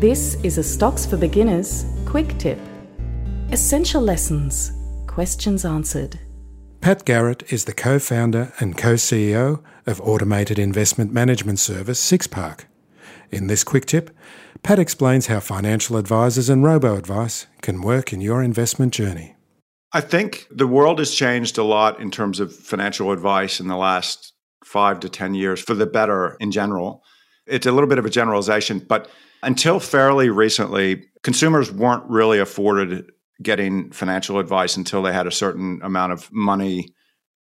This is a Stocks for Beginners quick tip. Essential lessons. Questions answered. Pat Garrett is the co founder and co CEO of automated investment management service SixPark. In this quick tip, Pat explains how financial advisors and robo advice can work in your investment journey. I think the world has changed a lot in terms of financial advice in the last five to 10 years for the better in general. It's a little bit of a generalization, but until fairly recently, consumers weren't really afforded getting financial advice until they had a certain amount of money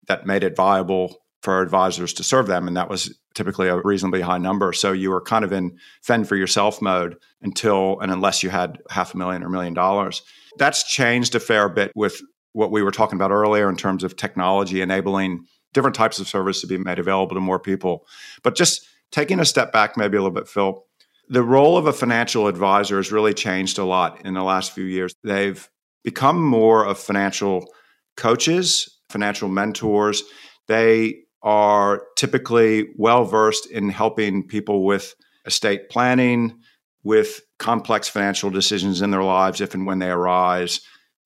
that made it viable for advisors to serve them. And that was typically a reasonably high number. So you were kind of in fend for yourself mode until and unless you had half a million or a million dollars. That's changed a fair bit with what we were talking about earlier in terms of technology enabling different types of service to be made available to more people. But just taking a step back, maybe a little bit, Phil, the role of a financial advisor has really changed a lot in the last few years. They've become more of financial coaches, financial mentors. They are typically well versed in helping people with estate planning, with complex financial decisions in their lives, if and when they arise,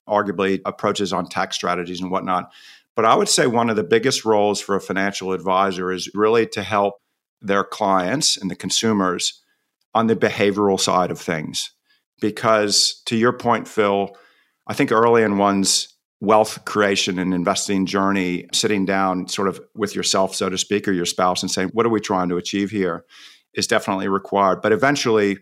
arguably approaches on tax strategies and whatnot. But I would say one of the biggest roles for a financial advisor is really to help their clients and the consumers on the behavioral side of things. Because to your point, Phil, I think early in one's wealth creation and investing journey, sitting down sort of with yourself, so to speak, or your spouse and saying, what are we trying to achieve here is definitely required. But eventually,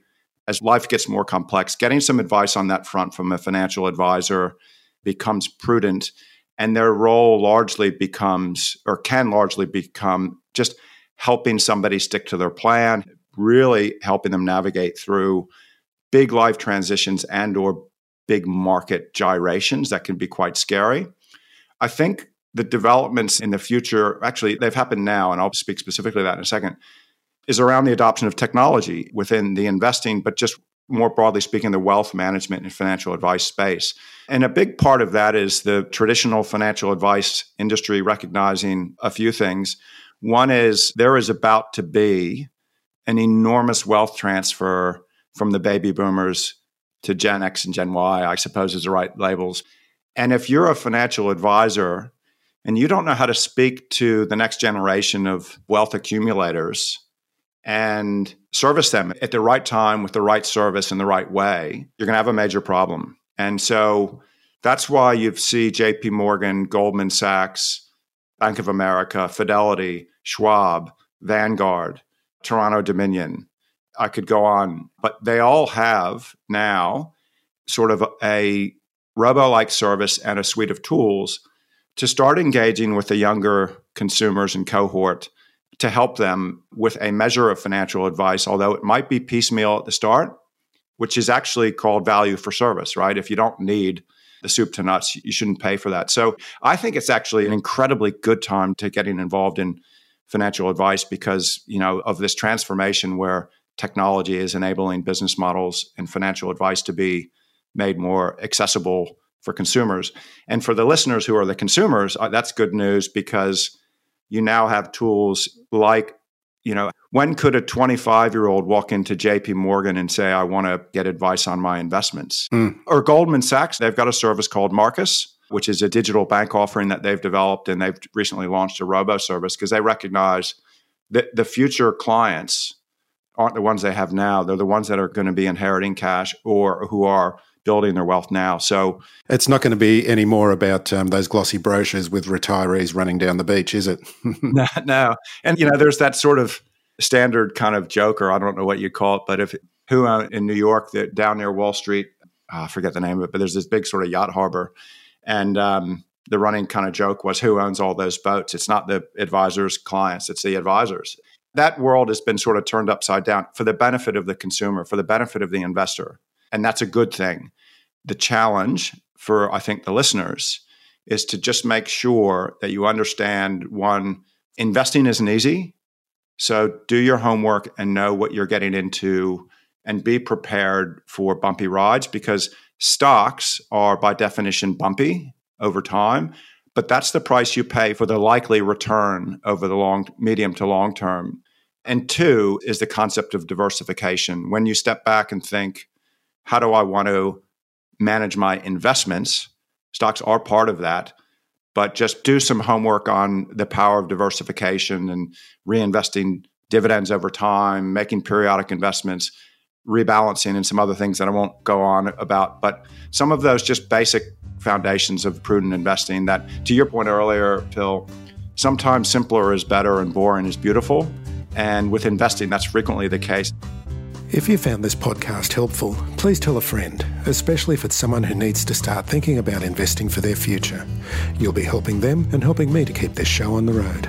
as life gets more complex, getting some advice on that front from a financial advisor becomes prudent. And their role largely becomes, or can largely become, just helping somebody stick to their plan, really helping them navigate through big life transitions and or big market gyrations that can be quite scary. I think the developments in the future, actually, they've happened now, and I'll speak specifically that in a second, is around the adoption of technology within the investing, but just more broadly speaking, the wealth management and financial advice space. And a big part of that is the traditional financial advice industry recognizing a few things. One is there is about to be an enormous wealth transfer from the baby boomers to Gen X and Gen Y, I suppose is the right labels. And if you're a financial advisor and you don't know how to speak to the next generation of wealth accumulators and service them at the right time with the right service in the right way, you're going to have a major problem. And so that's why you see JP Morgan, Goldman Sachs, Bank of America, Fidelity, Schwab, Vanguard, Toronto Dominion. I could go on, but they all have now sort of a robo like service and a suite of tools to start engaging with the younger consumers and cohort to help them with a measure of financial advice, although it might be piecemeal at the start, which is actually called value for service, right? If you don't need the soup to nuts, you shouldn't pay for that. So I think it's actually an incredibly good time to getting involved in financial advice because you know of this transformation where technology is enabling business models and financial advice to be made more accessible for consumers. And for the listeners who are the consumers uh, that's good news because you now have tools like you know when could a 25 year old walk into jp morgan and say i want to get advice on my investments? Mm. or goldman sachs they've got a service called marcus which is a digital bank offering that they've developed and they've recently launched a robo service because they recognize that the future clients aren't the ones they have now. They're the ones that are going to be inheriting cash or who are building their wealth now. So it's not going to be any more about um, those glossy brochures with retirees running down the beach is it? No, no. And you know there's that sort of standard kind of joke or i don't know what you call it but if who uh, in new york that down near wall street oh, i forget the name of it but there's this big sort of yacht harbor and um, the running kind of joke was who owns all those boats? It's not the advisors' clients, it's the advisors. That world has been sort of turned upside down for the benefit of the consumer, for the benefit of the investor. And that's a good thing. The challenge for, I think, the listeners is to just make sure that you understand one, investing isn't easy. So do your homework and know what you're getting into and be prepared for bumpy rides because stocks are by definition bumpy over time but that's the price you pay for the likely return over the long medium to long term. And two is the concept of diversification. When you step back and think how do i want to manage my investments? Stocks are part of that but just do some homework on the power of diversification and reinvesting dividends over time making periodic investments rebalancing and some other things that I won't go on about. But some of those just basic foundations of prudent investing that, to your point earlier, Phil, sometimes simpler is better and boring is beautiful. And with investing, that's frequently the case. If you found this podcast helpful, please tell a friend, especially if it's someone who needs to start thinking about investing for their future. You'll be helping them and helping me to keep this show on the road.